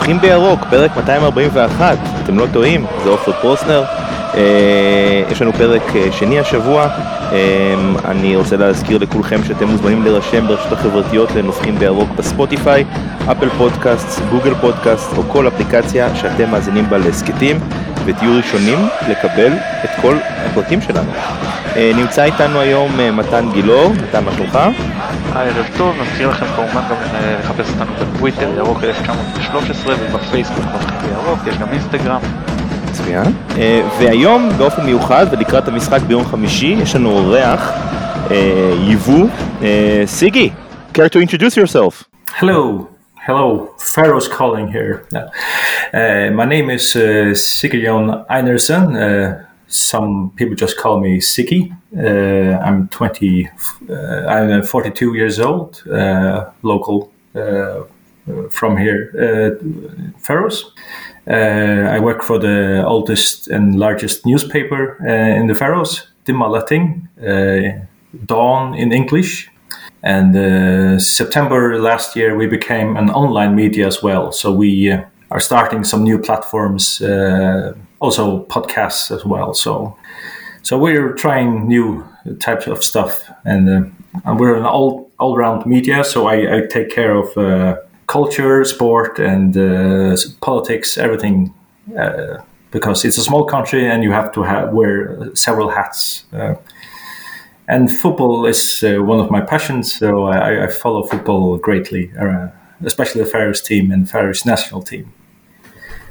נובחים בירוק, פרק 241, אתם לא טועים, זה עופר פרוסנר. אה, יש לנו פרק אה, שני השבוע, אה, אני רוצה להזכיר לכולכם שאתם מוזמנים להירשם ברשתות החברתיות לנובחים בירוק בספוטיפיי, אפל פודקאסט, גוגל פודקאסט או כל אפליקציה שאתם מאזינים בה להסכתים ותהיו ראשונים לקבל את כל הפרטים שלנו. נמצא איתנו היום מתן גילאור, מתן מה שלומך? היי, ערב טוב, נזכיר לכם כמובן גם לחפש אותנו בטוויטר, ירוק 1913 ובפייסבוק בירוק, יש גם אינסטגרם. מצוין. אה, והיום באופן מיוחד ולקראת המשחק ביום חמישי יש לנו אורח אה, יבוא. אה, סיגי, care to introduce yourself. Hello. Hello, Faroes calling here. Uh, my name is uh, Sigurjon Einersen. Uh, some people just call me Siki. Uh, I'm 20. Uh, I'm 42 years old, uh, local from here, Faroes. Uh, I work for the oldest and largest newspaper uh, in the Faroes, Dimmalætting, uh, Dawn in English. And uh, September last year, we became an online media as well. So we uh, are starting some new platforms, uh, also podcasts as well. So, so we're trying new types of stuff, and, and we're an all all round media. So I, I take care of culture, sport, and uh, politics, everything, uh, because it's a small country and you have to have, wear several hats. Uh, and football is uh, one of my passions, so I, I follow football greatly, uh, especially the Faroes team and Faroes national team.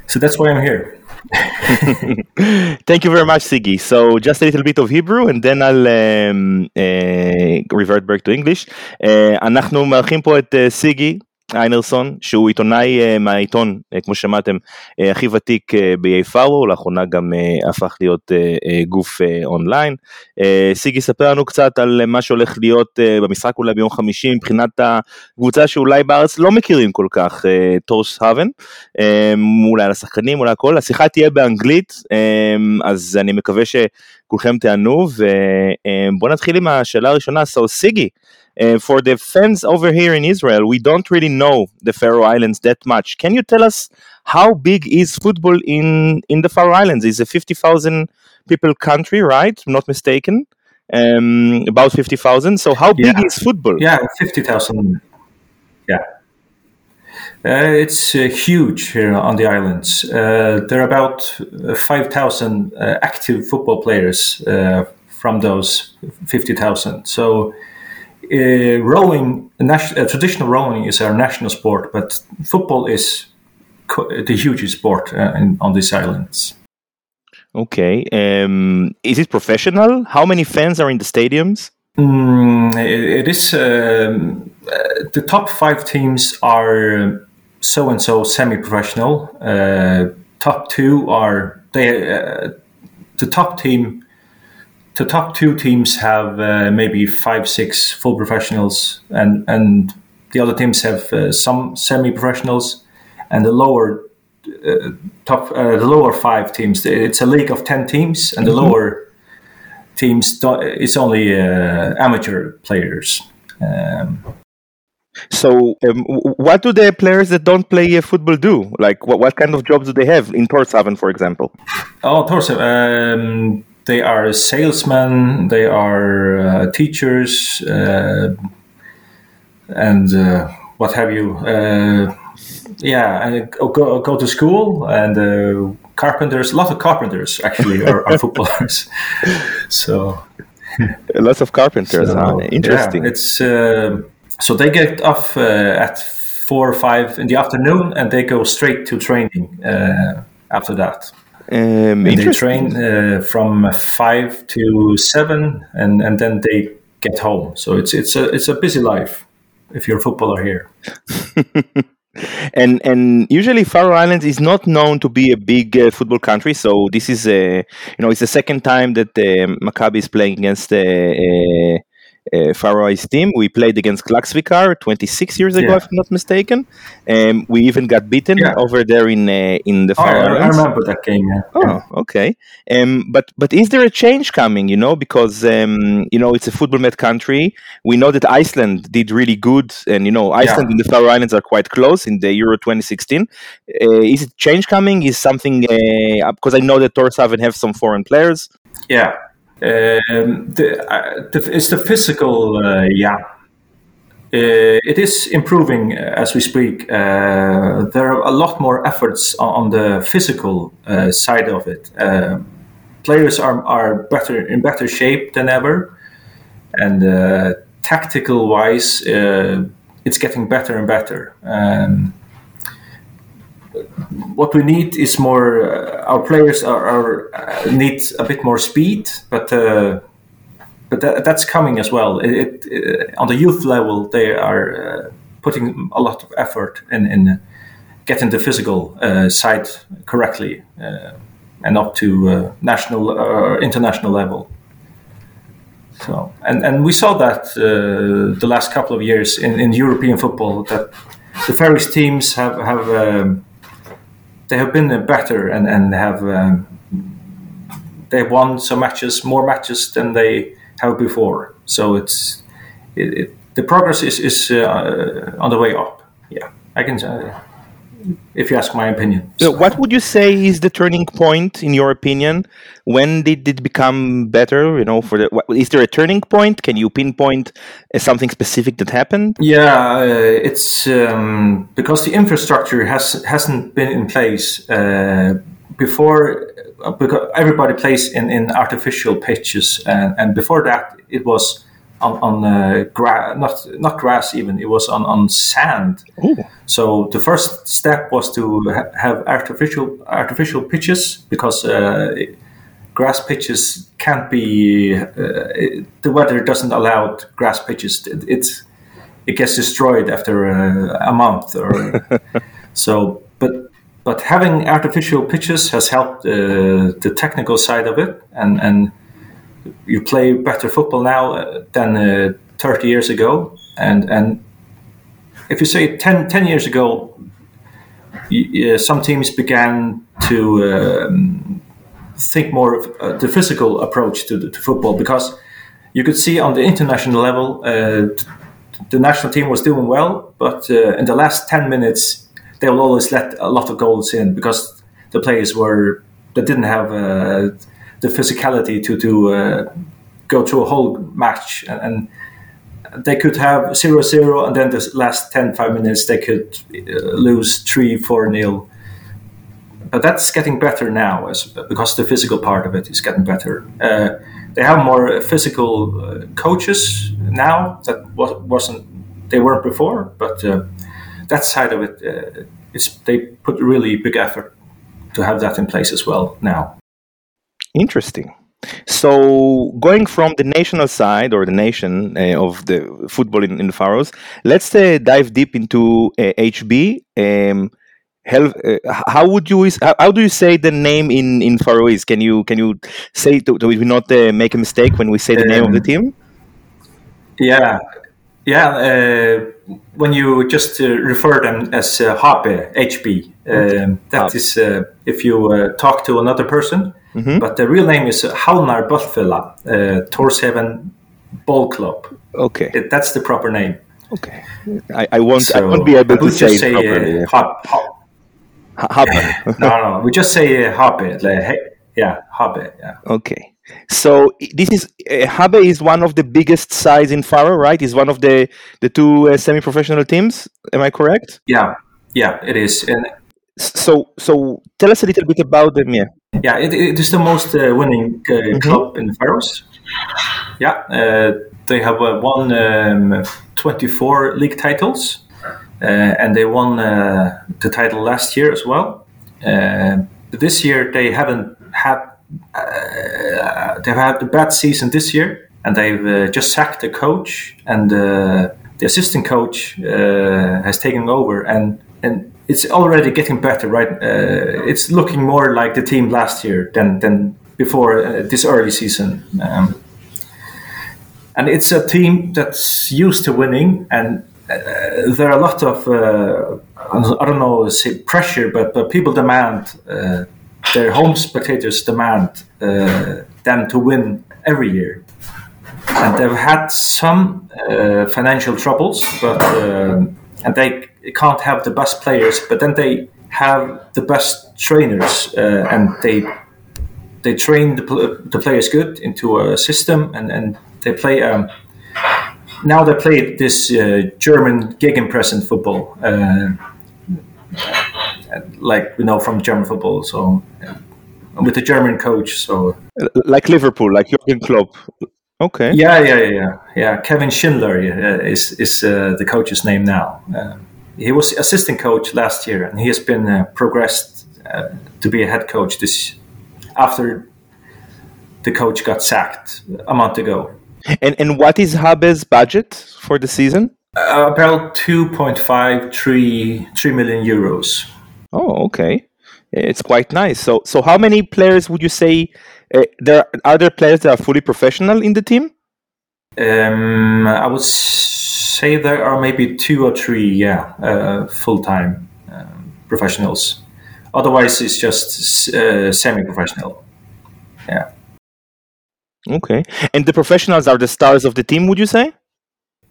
So that's why I'm here. Thank you very much, Siggy. So just a little bit of Hebrew, and then I'll um, uh, revert back to English. אנחנו מארחים פה את סיגי, איינרסון שהוא עיתונאי uh, מהעיתון uh, כמו שמעתם uh, הכי ותיק באיי פארו לאחרונה גם הפך להיות גוף אונליין. סיגי ספר לנו קצת על מה שהולך להיות במשחק אולי ביום חמישי מבחינת הקבוצה שאולי בארץ לא מכירים כל כך טורס האבן אולי על השחקנים אולי הכל השיחה תהיה באנגלית אז אני מקווה שכולכם תענו ובואו נתחיל עם השאלה הראשונה so סיגי. Uh, for the fans over here in Israel, we don't really know the Faroe Islands that much. Can you tell us how big is football in in the Faroe Islands? It's a fifty thousand people country, right? I'm not mistaken. Um, about fifty thousand. So how big yeah. is football? Yeah, fifty thousand. Yeah. Uh, it's uh, huge here on the islands. Uh, there are about 5,000 uh, active football players uh, from those 50,000. So uh, rowing, uh, traditional rowing is our national sport, but football is the hugest sport uh, in, on these islands. Okay. Um, is it professional? How many fans are in the stadiums? Mm, it, it is. Um, uh, the top five teams are so and so semi professional. Uh, top two are. they. Uh, the top team the top two teams have uh, maybe five, six full professionals, and and the other teams have uh, some semi-professionals, and the lower uh, top, uh, the lower five teams. It's a league of ten teams, and the mm-hmm. lower teams it's only uh, amateur players. Um, so, um, what do the players that don't play uh, football do? Like, what, what kind of jobs do they have in Torshavn, for example? Oh, Torshavn. Um, they are salesmen, they are uh, teachers, uh, and uh, what have you. Uh, yeah, go, go to school and uh, carpenters. A lot of carpenters actually are, are footballers. so lots of carpenters. So, huh? Interesting. Yeah, it's so they get off at four or five in the afternoon and they go straight to training after that. Um, they train uh, from five to seven, and, and then they get home. So it's it's a it's a busy life if you're a footballer here. and and usually Faroe Islands is not known to be a big uh, football country. So this is a you know it's the second time that uh, Maccabi is playing against uh, uh uh, Faroese team. We played against Klaksvikar 26 years ago, Yeah. if I'm not mistaken. Um, we even got beaten Yeah. over there in uh, in the Oh, Faroe I, I remember that game. Yeah. Oh, okay. Um, but but is there a change coming? You know, because um, you know it's a football met country. We know that Iceland did really good, and you know Iceland and the Faroe Islands are quite close in the Euro 2016. Uh, is it change coming? Is something uh, because I know that Torshavn have some foreign players. Yeah. Um, the, uh, the, it's the physical, uh, yeah. Uh, it is improving as we speak. There are a lot more efforts on, the physical side of it. Players are, are better in better shape than ever, and tactical wise, it's getting better and better. Um, what we need is more. Uh, our players are, are uh, need a bit more speed, but uh, but that, that's coming as well. It, it, uh, on the youth level, they are uh, putting a lot of effort in in getting the physical uh, side correctly and up to national or international level. So and and we saw that the last couple of years in, in European football that the Faroese teams have have. Um, they have been better and and have um, they have won some matches, more matches than they have before. So it's it, it, the progress is is uh, on the way up. Yeah, I can. Uh, if you ask my opinion. So what would you say is the turning point in your opinion? When did it become better? You know, for the what, is there a turning point? Can you pinpoint uh, something specific that happened? Yeah, uh, it's um, because the infrastructure has hasn't been in place uh, before. uh, Because everybody plays in, in artificial pitches, and, and before that it was on, on uh, grass, not not grass even. It was on on sand. Ooh. So the first step was to ha- have artificial artificial pitches because uh, grass pitches can't be. Uh, it- the weather doesn't allow grass pitches. It, it's it gets destroyed after uh, a month or so. But but having artificial pitches has helped uh, the technical side of it, and and you play better football now uh, than uh, 30 years ago, and and if you say 10, 10 years ago, uh, some teams began to um, think more of the physical approach to, to football because you could see on the international level, uh, the national team was doing well, but uh, in the last 10 minutes, they will always let a lot of goals in because the players were they didn't have uh, the physicality to to uh, go through a whole match and, and they could have 0-0 and then the last 10 5 minutes they could uh, lose 3 4 nil. But that's getting better now as, because the physical part of it is getting better. Uh, they have more physical uh, coaches now that was, wasn't they weren't before but uh, that side of it uh, is they put really big effort to have that in place as well now Interesting. So, going from the national side or the nation uh, of the football in, in the Faroes, let's uh, dive deep into uh, HB. Um, hel- uh, how would you is- how, how do you say the name in in Faroese? Can you can you say to, to we not uh, make a mistake when we say the name of the Um, team? Yeah, yeah. Uh, when you just uh, refer them as uh, HB, HB, um, that Hab. is uh, if you uh, talk to another person. Mhm. But the real name is Havnar Bóltfelag, uh, Torshavn Ball Club. Okay, It, that's the proper name. okay. I, I won't I won't be able to say say properly. uh, Hab. Ha- no, no, we just say uh, Habe. Like, hey, yeah, Habe. Yeah. Okay. So this is uh, Habe is one of the biggest sides in Faro, right? Is one of the the two uh, semi-professional teams. Am I correct? yeah, yeah, it is. And So so tell us a little bit about them. Yeah. Yeah, it, it is the most uh, winning uh, club in the Faroes. Yeah, uh, they have uh, won um, 24 league titles, uh, and they won uh, the title last year as well. This year they haven't had uh, they've had a bad season this year, and they've uh, just sacked the coach, and uh, the assistant coach uh, has taken over, and and it's already getting better, right? Uh, it's looking more like the team last year than than before uh, this early season. Um, and it's a team that's used to winning, and uh, there are a lot of uh, I don't know say pressure, but but people demand uh, their home spectators demand uh, them to win every year, and they've had some financial troubles, but and they can't have the best players, but then they have the best trainers, and they they train the, the players good into a system, and and they play. Um, now they play this uh, German gegenpressing football, uh, like we know from German football. So uh, with the German coach, so like Liverpool, like Jurgen Klopp. Okay. Yeah, yeah, yeah, yeah. Kevin Schindler uh, is is uh, the coach's name now. Uh, he was assistant coach last year, and he has been progressed to be a head coach this after the coach got sacked a month ago. And and what is Habe's budget for the season? Uh, about 2.5 3, 3 million euros. Oh, okay. It's quite nice. So so how many players would you say uh, there are there players that are fully professional in the team? Um, I would say there are maybe two or three, yeah, uh, full time um, professionals. Otherwise, it's just uh, semi professional. Yeah. Okay. And the professionals are the stars of the team, would you say?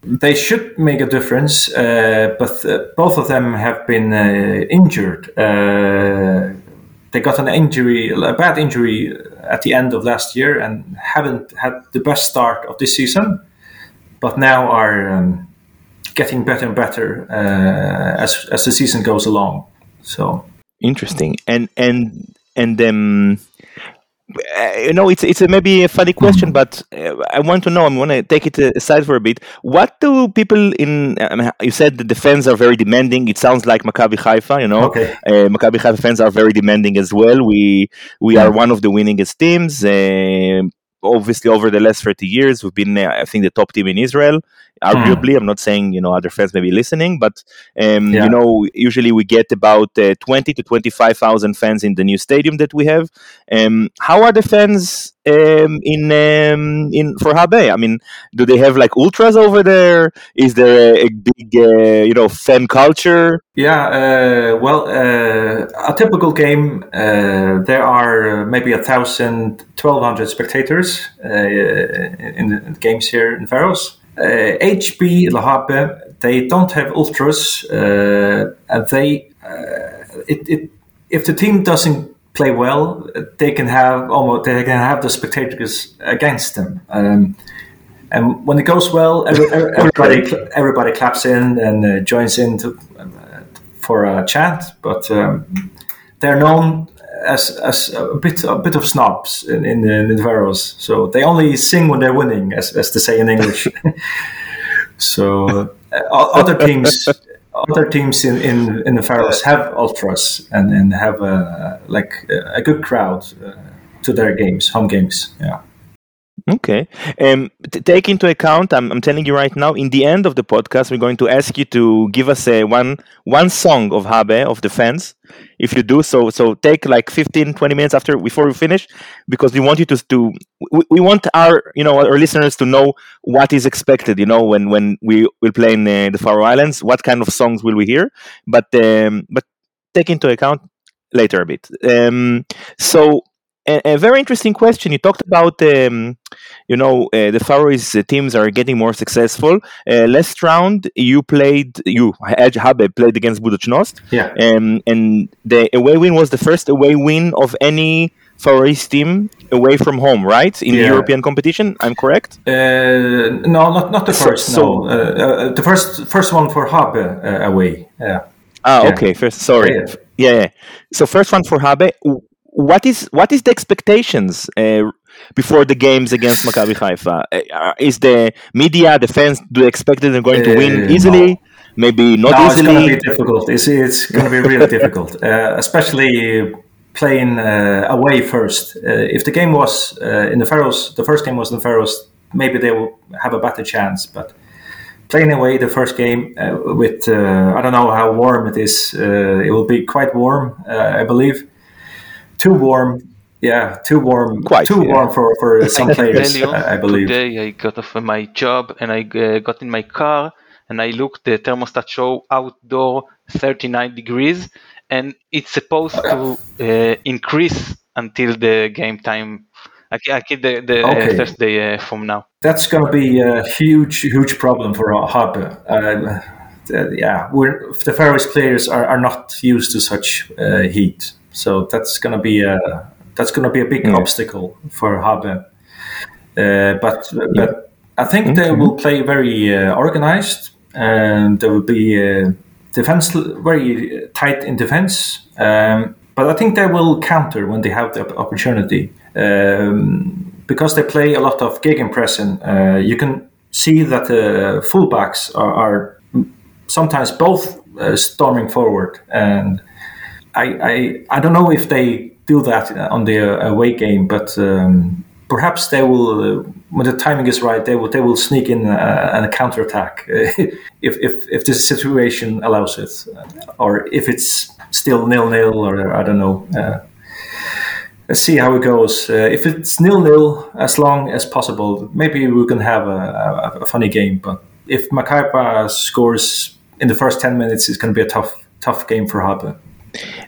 They should make a difference, uh, but uh, both of them have been uh, injured. Uh, they got an injury, a bad injury at the end of last year, and haven't had the best start of this season. But now are um, getting better and better uh, as as the season goes along. So interesting, and and and um, you know, it's it's a, maybe a funny question, but uh, I want to know. I'm going to take it aside for a bit. What do people in? I mean, you said the fans are very demanding. It sounds like Maccabi Haifa. You know, okay. uh, Maccabi Haifa fans are very demanding as well. We we are one of the winningest teams. Uh, obviously, over the last thirty years, we've been, uh, I think, the top team in Israel arguably. Hmm. I'm not saying you know other fans may be listening, but um, yeah. you know usually we get about uh, 20 to 25 thousand fans in the new stadium that we have. Um, how are the fans um, in um, in for Habe? I mean, do they have like ultras over there? Is there a, a big uh, you know fan culture? Yeah, uh, well, uh, a typical game uh, there are maybe a thousand, twelve hundred spectators uh, in the games here in Faroes. HB uh, Lahape, they don't have ultras, uh, and they uh, it, it, if the team doesn't play well, they can have almost they can have the spectators against them. Um, and when it goes well, everybody everybody claps in and uh, joins in to, uh, for a chant. But um, they're known as as a bit a bit of snobs in in, in the Faroes. So they only sing when they're winning, as as to say in English. so uh, other teams. Other teams in, in, in the Faroes have ultras and, and have a, like a good crowd uh, to their games, home games. Yeah. Okay. Um, t- take into account, I'm, I'm telling you right now, in the end of the podcast, we're going to ask you to give us a one one song of Habe, of the fans. If you do so, so take like 15, 20 minutes after before we finish, because we want you to, to we, we want our, you know, our listeners to know what is expected, you know, when, when we will play in uh, the Faroe Islands, what kind of songs will we hear? But, um, but take into account later a bit. Um, so a, a, very interesting question. You talked about, um, you know, uh, the Faroese teams are getting more successful. Uh, last round, you played, you, Edge Habe, played against Budućnost. Yeah. Um, and the away win was the first away win of any Faroese team away from home, right? In yeah. European competition, I'm correct. Uh, no, not not the first. So, no, uh, uh, the first first one for Habe uh, away. Yeah. Ah, yeah. okay. First, sorry. Yeah. yeah, So first one for Habe what is what is the expectations uh, before the games against Maccabi Haifa? Uh, is the media, the fans, do they expect that they're going to win uh, easily? No. Maybe not no, easily. It's going to be difficult. It's, it's going to be really difficult, uh, especially playing uh, away first. if the game was in the Faroes, the first game was in the Faroes, maybe they will have a better chance. But playing away the first game with I don't know how warm it is. it will be quite warm, I believe too warm, yeah, too warm, Quite, too yeah. warm for for some I players, you, I I believe. today I got off my job and I uh, got in my car and I looked the thermostat show outdoor 39 degrees and it's supposed to uh, increase until the game time. I, I keep the, the uh, Okay. Thursday uh, from now. That's going to be a huge, huge problem for our hub. Uh, uh, yeah, we're, the Faroese players are, are not used to such uh, heat, so that's going to be a that's going to be a big Yeah. obstacle for Habe. Uh, but but I think they will play very uh, organized, and there will be uh, defense very tight in defense. Um, but I think they will counter when they have the opportunity. Um, because they play a lot of gegenpressing, uh, you can see that the fullbacks are, are sometimes both uh, storming forward, and I, I I don't know if they do that on the uh, away game, but um, perhaps they will uh, when the timing is right. They will they will sneak in uh, a counter attack if if if the situation allows it, or if it's still nil nil, or I don't know. Uh, let's see how it goes. Uh, if it's nil nil, as long as possible, maybe we can have a, a, a funny game. But if Maccabi Haifa scores in the first ten minutes, it's going to be a tough tough game for Habe.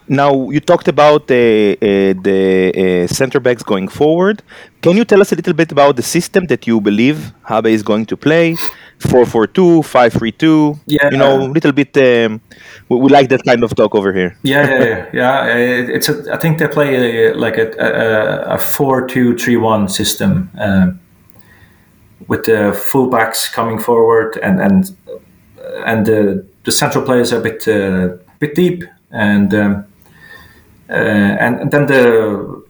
Now you talked about uh, uh, the uh, center backs going forward. Can you tell us a little bit about the system that you believe Habe is going to play? 4-4-2, 5-3-2. Yeah. You know, a little bit. Um, we, we like that kind of talk over here. Yeah, yeah, yeah. yeah. It- It's a, I think they play a, like a, a, a four-two-three-one system um, with the fullbacks coming forward and and and the, the central players are a bit uh, bit deep and um, uh, and, then the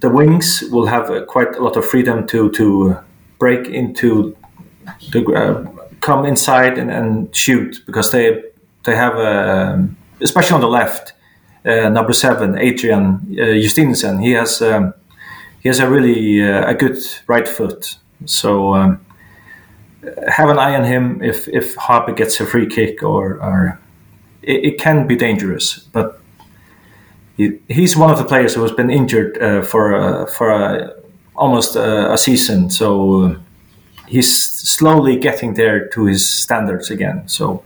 the wings will have uh, quite a lot of freedom to to break into the uh, come inside and, and shoot because they they have um especially on the left uh, number seven Adrian uh, Justinussen he has um, he has a really uh, a good right foot. So um, have an eye on him if if Harper gets a free kick or or it, it can be dangerous but he, he's one of the players who has been injured uh, for uh, for a, almost a, a season so uh, he's slowly getting there to his standards again. So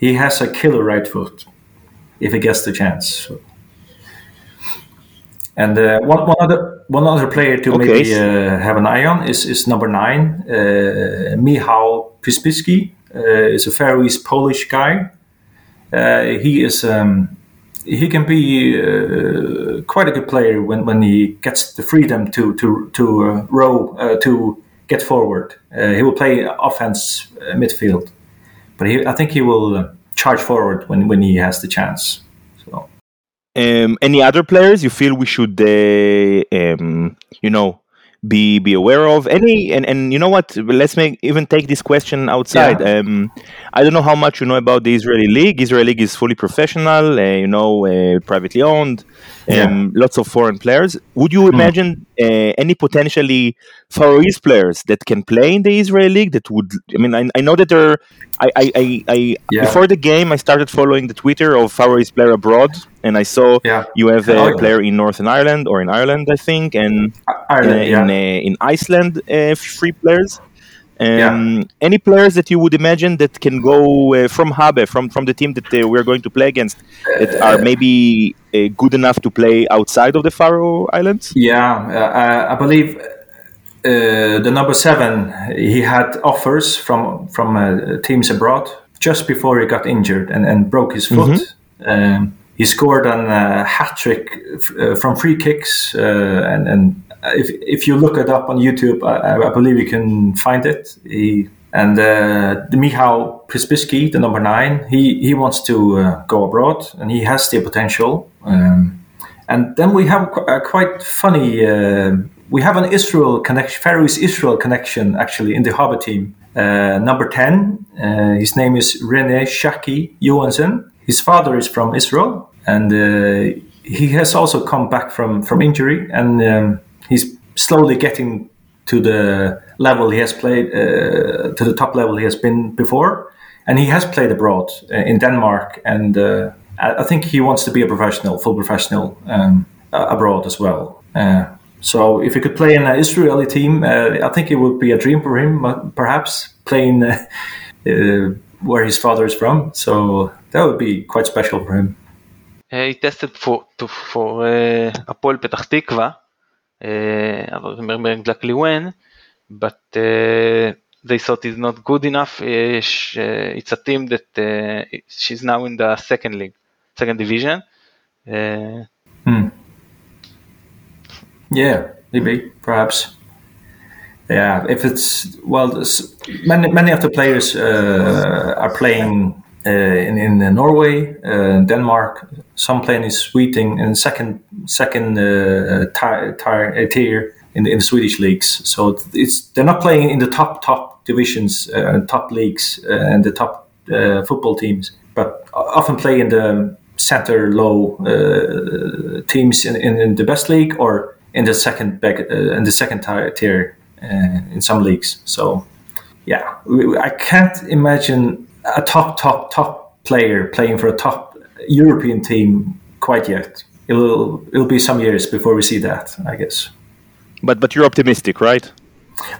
he has a killer right foot if he gets the chance. So- And uh, one, one other one other player to Okay. maybe uh, have an eye on is, is number nine, uh, Michał Przyspiski. Uh, is a Faroese Polish guy. Uh, he is um, he can be uh, quite a good player when, when he gets the freedom to to to uh, row uh, to get forward. Uh, he will play offense uh, midfield, but he, I think he will charge forward when, when he has the chance. So Um, any other players you feel we should, um, you know, be be aware of? Any and and you know what? Let's make even take this question outside. Yeah. Um, I don't know how much you know about the Israeli league. Israeli league is fully professional. Uh, you know, uh, privately owned. Um, Yeah. Hmm. Lots of foreign players. Would you imagine uh, any potentially Faroese players that can play in the Israeli league? That would. I mean, I, I know that there. I, I, I, I Yeah. before the game, I started following the Twitter of Faroese player abroad, and I saw Yeah. you have a Oh, player in Northern Ireland or in Ireland, I think, and uh, yeah. in uh, in Iceland, uh, free players. Um, Yeah. Any players that you would imagine that can go uh, from Habe, from from the team that uh, we're going to play against, that are maybe uh, good enough to play outside of the Faroe Islands? Yeah, uh, I believe uh, the number seven he had offers from from uh, teams abroad just before he got injured and, and broke his foot. Um, he scored on a hat trick f- uh, from free kicks, uh, and, and if if you look it up on YouTube, I, I believe you can find it. He, and uh, the Michał Przyspiski, the number nine, he he wants to uh, go abroad, and he has the potential. Um, and then we have a quite funny. Uh, we have an Israel connection, Faroese Israel connection, actually in the Harbour team. Uh, number ten, uh, his name is Rene Shaki Joensen. His father is from Israel, and uh, he has also come back from from injury, and um, he's slowly getting to the level he has played, uh, to the top level he has been before, and he has played abroad uh, in Denmark, and uh, I think he wants to be a professional, full professional um, abroad as well. Uh, so if he could play in an Israeli team, uh, I think it would be a dream for him, perhaps playing where his father is from. So that would be quite special for him. he tested for to, for uh, Hapoel Petach Tikva. I don't remember exactly when, but they thought he's not good enough. it's a team that she's now in the second league, second division. Hmm. Yeah, maybe, perhaps. Yeah, if it's well, many many of the players uh, are playing uh, in in Norway, uh, Denmark. Some playing in Sweden in second second uh, tier, uh, tier in in the Swedish leagues. So it's they're not playing in the top top divisions, uh, top leagues, and the top football teams, but often play in the center low teams in, in, in the best league or in the second back uh, in the second tier uh, in some leagues. So yeah, I can't imagine a top top top player playing for a top European team quite yet. It'll it'll be some years before we see that, I guess. But but you're optimistic, right?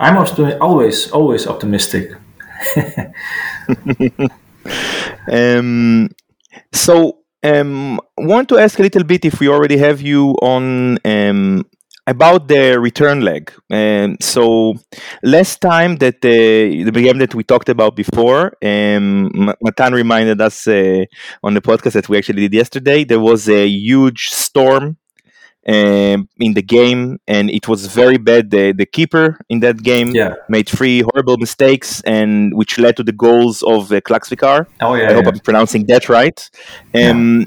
I'm always always optimistic. um, so um, want to ask a little bit if we already have you on um, about the return leg. Um, so last time that uh, the game that we talked about before, um, Matan reminded us uh, on the podcast that we actually did yesterday. There was a huge storm um, in the game, and it was very bad. The, the keeper in that game yeah. made three horrible mistakes, and which led to the goals of uh, Klaksvikar. Oh yeah, I hope I'm pronouncing that right. Um, yeah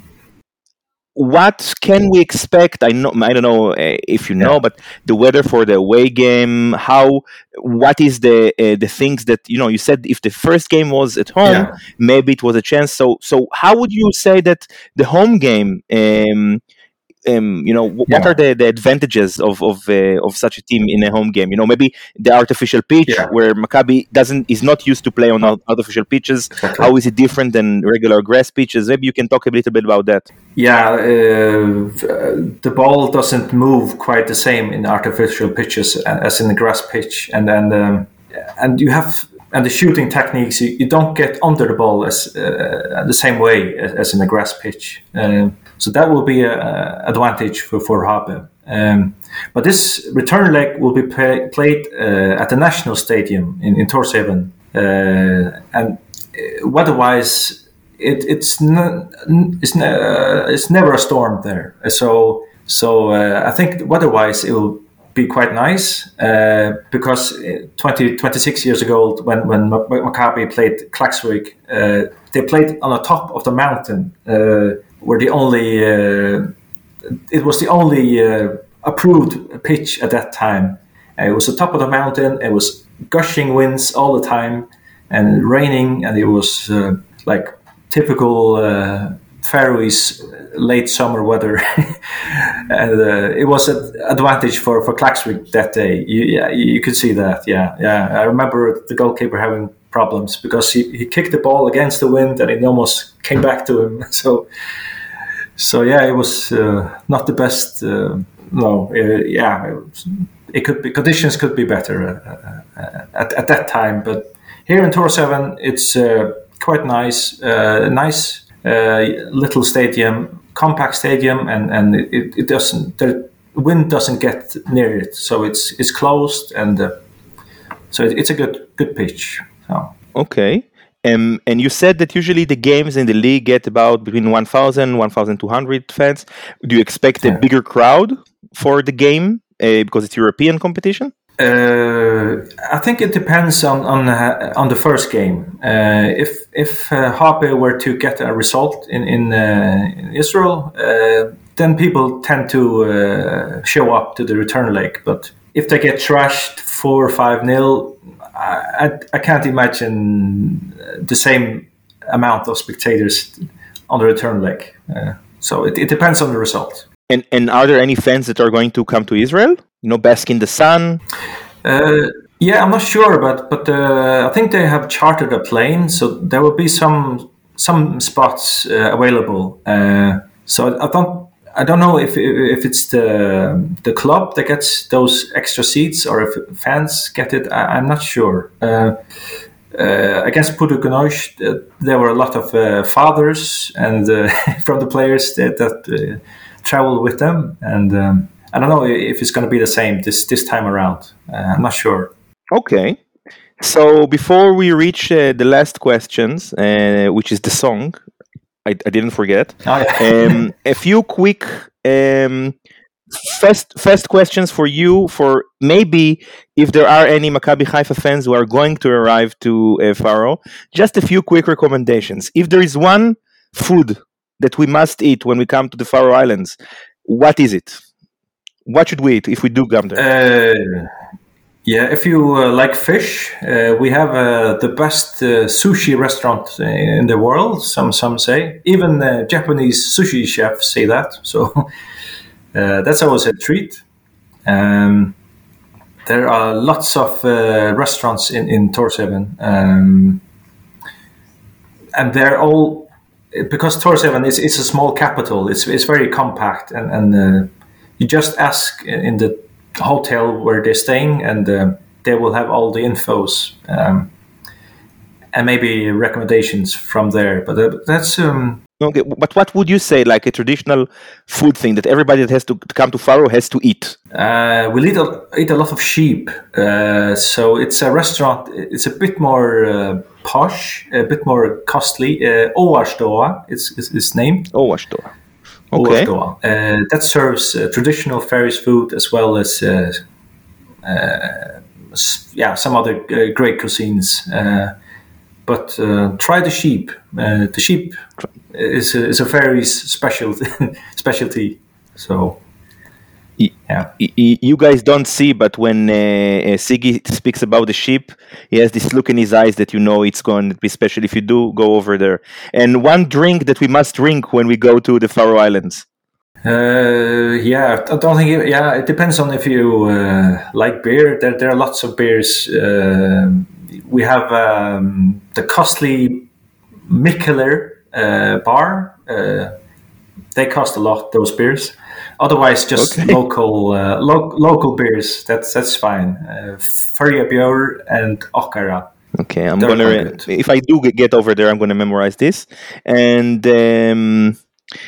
what can we expect? I know I don't know uh, if you know, yeah. but the weather for the away game. How? What is the uh, the things that you know? You said if the first game was at home, yeah. maybe it was a chance. So so how would you say that the home game? Um, um, you know, what yeah. are the, the advantages of of uh, of such a team in a home game? You know, maybe the artificial pitch yeah. where Maccabi doesn't is not used to play on artificial pitches. Exactly. How is it different than regular grass pitches? Maybe you can talk a little bit about that. Yeah, uh, the ball doesn't move quite the same in artificial pitches as in the grass pitch, and and um, and you have and the shooting techniques you, you don't get under the ball as uh, the same way as, as in a grass pitch. Um, so that will be an advantage for, for Habe. Um, but this return leg will be play, played uh, at the National Stadium in, in Tórshavn. Uh, and uh, weather-wise, it, it's, n- it's, n- it's never a storm there. So so uh, I think weather-wise it will be quite nice uh, because uh, 20, 26 years ago when, when Maccabi played Klaksvik, uh, they played on the top of the mountain uh, were the only uh, it was the only uh, approved pitch at that time. it was the top of the mountain. It was gushing winds all the time and raining, and it was uh, like typical uh, Faroese late summer weather. and uh, it was an advantage for for Klaksvik that day. You, yeah, you could see that. Yeah, yeah. I remember the goalkeeper having problems because he, he kicked the ball against the wind and it almost came back to him. So so yeah, it was uh, not the best. Uh, no, uh, yeah, it, was, it, could be conditions could be better uh, uh, at, at that time. But here in Tórshavn, it's quite nice, nice little stadium, compact stadium, and and it, it doesn't the wind doesn't get near it, so it's it's closed and so it, it's a good good pitch. So. Okay. Um, and you said that usually the games in the league get about between 1,000 1,200 fans. Do you expect a bigger crowd for the game uh, because it's European competition? Uh, I think it depends on on, uh, on the first game. Uh, if if uh, Hapoel were to get a result in in, uh, in Israel, uh, then people tend to show up to the return leg. But if they get trashed four or five nil, I, I can't imagine the same amount of spectators on the return leg. Uh, so it, it, depends on the result. And and are there any fans that are going to come to Israel? You know, bask in the sun. Uh, yeah, I'm not sure, but but uh, I think they have chartered a plane, so there will be some some spots uh, available. Uh, so I don't I don't know if if it's the the club that gets those extra seats or if fans get it. I, am not sure. Uh, uh, against Pudu uh, there were a lot of uh, fathers and uh, from the players that, that uh, traveled with them, and um, I don't know if it's going to be the same this this time around. I'm not sure. Okay. So before we reach the last questions, which is the song, I, I didn't forget. Oh, yeah. um, a few quick um, first first questions for you for maybe if there are any Maccabi Haifa fans who are going to arrive to uh, Faro. Just a few quick recommendations. If there is one food that we must eat when we come to the Faro Islands, what is it? What should we eat if we do come there? Uh, yeah, if you uh, like fish, uh, we have uh, the best uh, sushi restaurant in the world. Some some say even Japanese sushi chefs say that. So uh, that's always a treat. Um, there are lots of uh, restaurants in in Tórshavn, um, and they're all because Tórshavn is is a small capital. It's it's very compact, and and you just ask in the hotel where they're staying, and uh, they will have all the infos um, and maybe recommendations from there. But uh, that's um, okay. But what would you say, like a traditional food thing that everybody that has to come to Faro has to eat? Uh, we eat a, eat a lot of sheep, uh, so it's a restaurant. It's a bit more uh, posh, a bit more costly. Uh, it's, it's, it's named. Okay. Uh, that serves uh, traditional Faroese food as well as uh, uh yeah some other uh, great cuisines. Uh, but try the sheep. the sheep is a, is a Faroese special specialty. So yeah. You guys don't see, but when uh, uh, Siggy speaks about the sheep, he has this look in his eyes that you know it's going to be special if you do go over there. And one drink that we must drink when we go to the Faroe Islands. Uh, yeah, I don't think. It, yeah, it depends on if you uh, like beer. There, there are lots of beers. Uh, we have um, the costly Mikkeller uh, bar. they cost a lot. Those beers. Otherwise, just okay. local uh, lo- local beers. That's that's fine. Uh, Föroya Bjór and Okkara. Okay, I'm They're gonna. If I do get over there, I'm gonna memorize this. And um,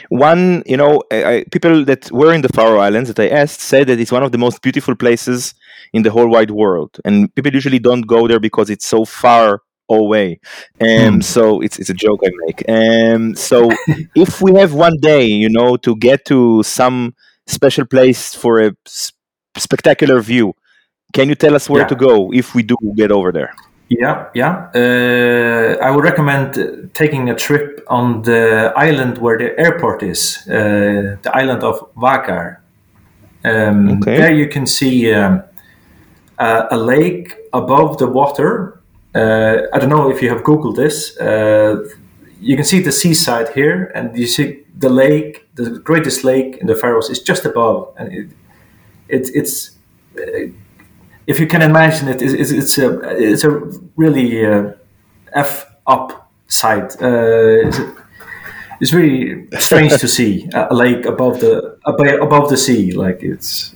one, you know, I, people that were in the Faroe Islands that I asked said that it's one of the most beautiful places in the whole wide world. And people usually don't go there because it's so far away. Um, hmm. So it's it's a joke I make. Um, so if we have one day, you know, to get to some special place for a spectacular view, can you tell us where yeah. to go if we do get over there? Yeah, yeah. Uh, I would recommend taking a trip on the island where the airport is, uh, the island of Vágar. Um, okay. There you can see um, a, a lake above the water uh, I don't know if you have Googled this. Uh, you can see the seaside here, and you see the lake, the greatest lake in the Faroes, is just above, and it, it it's. Uh, if you can imagine it, it's, it's a it's a really uh, f up side. Uh, it's, it's really strange to see a lake above the above the sea, like it's.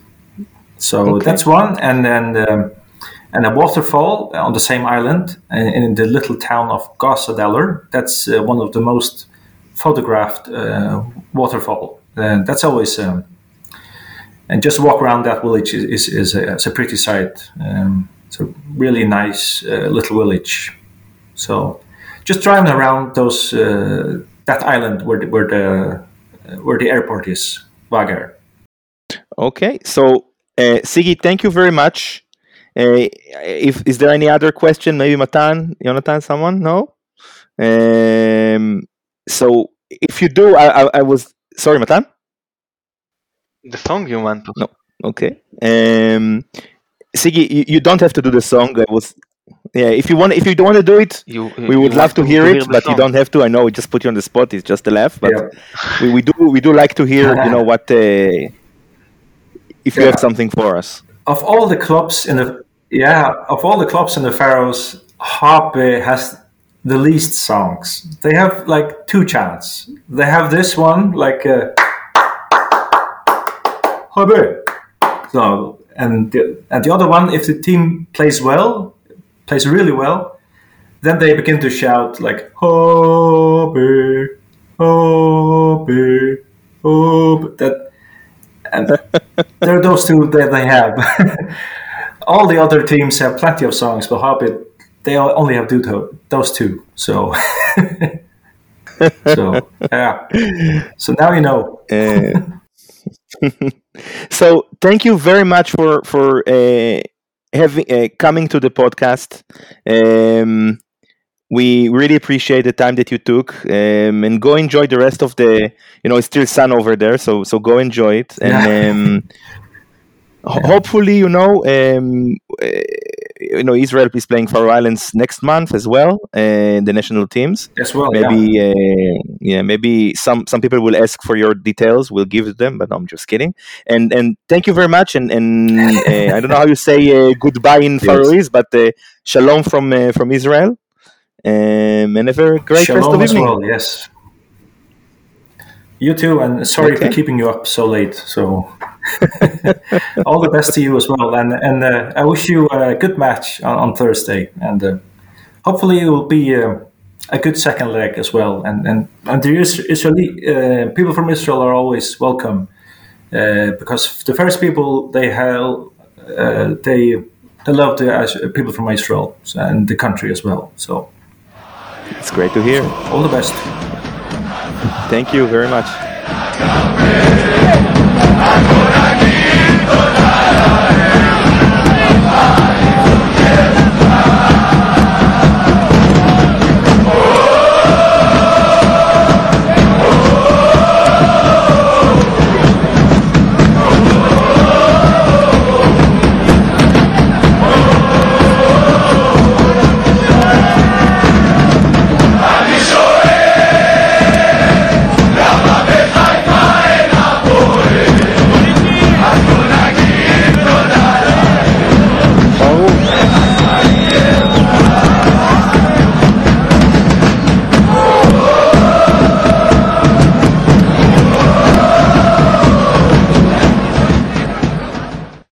So okay. that's one, and then. Um, and a waterfall on the same island in the little town of Gásadalur. That's uh, one of the most photographed uh, waterfall. And that's always um, and just walk around that village is, is, is, a, is a, pretty sight. Um, it's a really nice uh, little village. So just driving around those uh, that island where the, where the where the airport is, Vágar. Okay, so uh, Sigi, thank you very much uh, if is there any other question? Maybe Matan, Jonathan, someone? No. Um, so if you do, I, I, I was sorry, Matan. The song you want to? No. Okay. Um, Sigi, you, you don't have to do the song. I was yeah if you want if you don't want to do it you, we would love to hear to it but song. you don't have to i know we just put you on the spot it's just a laugh but yeah. we, we do we do like to hear you know what uh, if you have something for us of all the clubs in the yeah of all the clubs in the Faroes, Habe has the least songs. They have like two chants. They have this one like uh, Habe. So and the, and the other one, if the team plays well, plays really well, then they begin to shout like Habe, Habe, Habe. That and there are those two that they have. All the other teams have plenty of songs, but Habe they only have two, those two. So. so yeah. So now you know. Uh, so thank you very much for for uh, having uh, coming to the podcast. Um, we really appreciate the time that you took, um, and go enjoy the rest of the. You know, it's still sun over there, so so go enjoy it, and um, hopefully, you know, um, you know Israel is playing Faroe Islands next month as well, and uh, the national teams as well. Maybe yeah. Uh, yeah, maybe some some people will ask for your details. We'll give them, but no, I'm just kidding. And and thank you very much. And and uh, I don't know how you say uh, goodbye in yes. Faroese, but uh, shalom from uh, from Israel. Um, and have a great shalom rest of as evening. Well, yes. You too, and sorry okay. for keeping you up so late. So all the best to you as well, and and uh, I wish you a good match on, on Thursday, and uh, hopefully it will be uh, a good second leg as well. And and and the Israeli uh, people from Israel are always welcome uh, because the first people they have uh, they they love the people from Israel and the country as well. So it's great to hear. All the best. Thank you very much.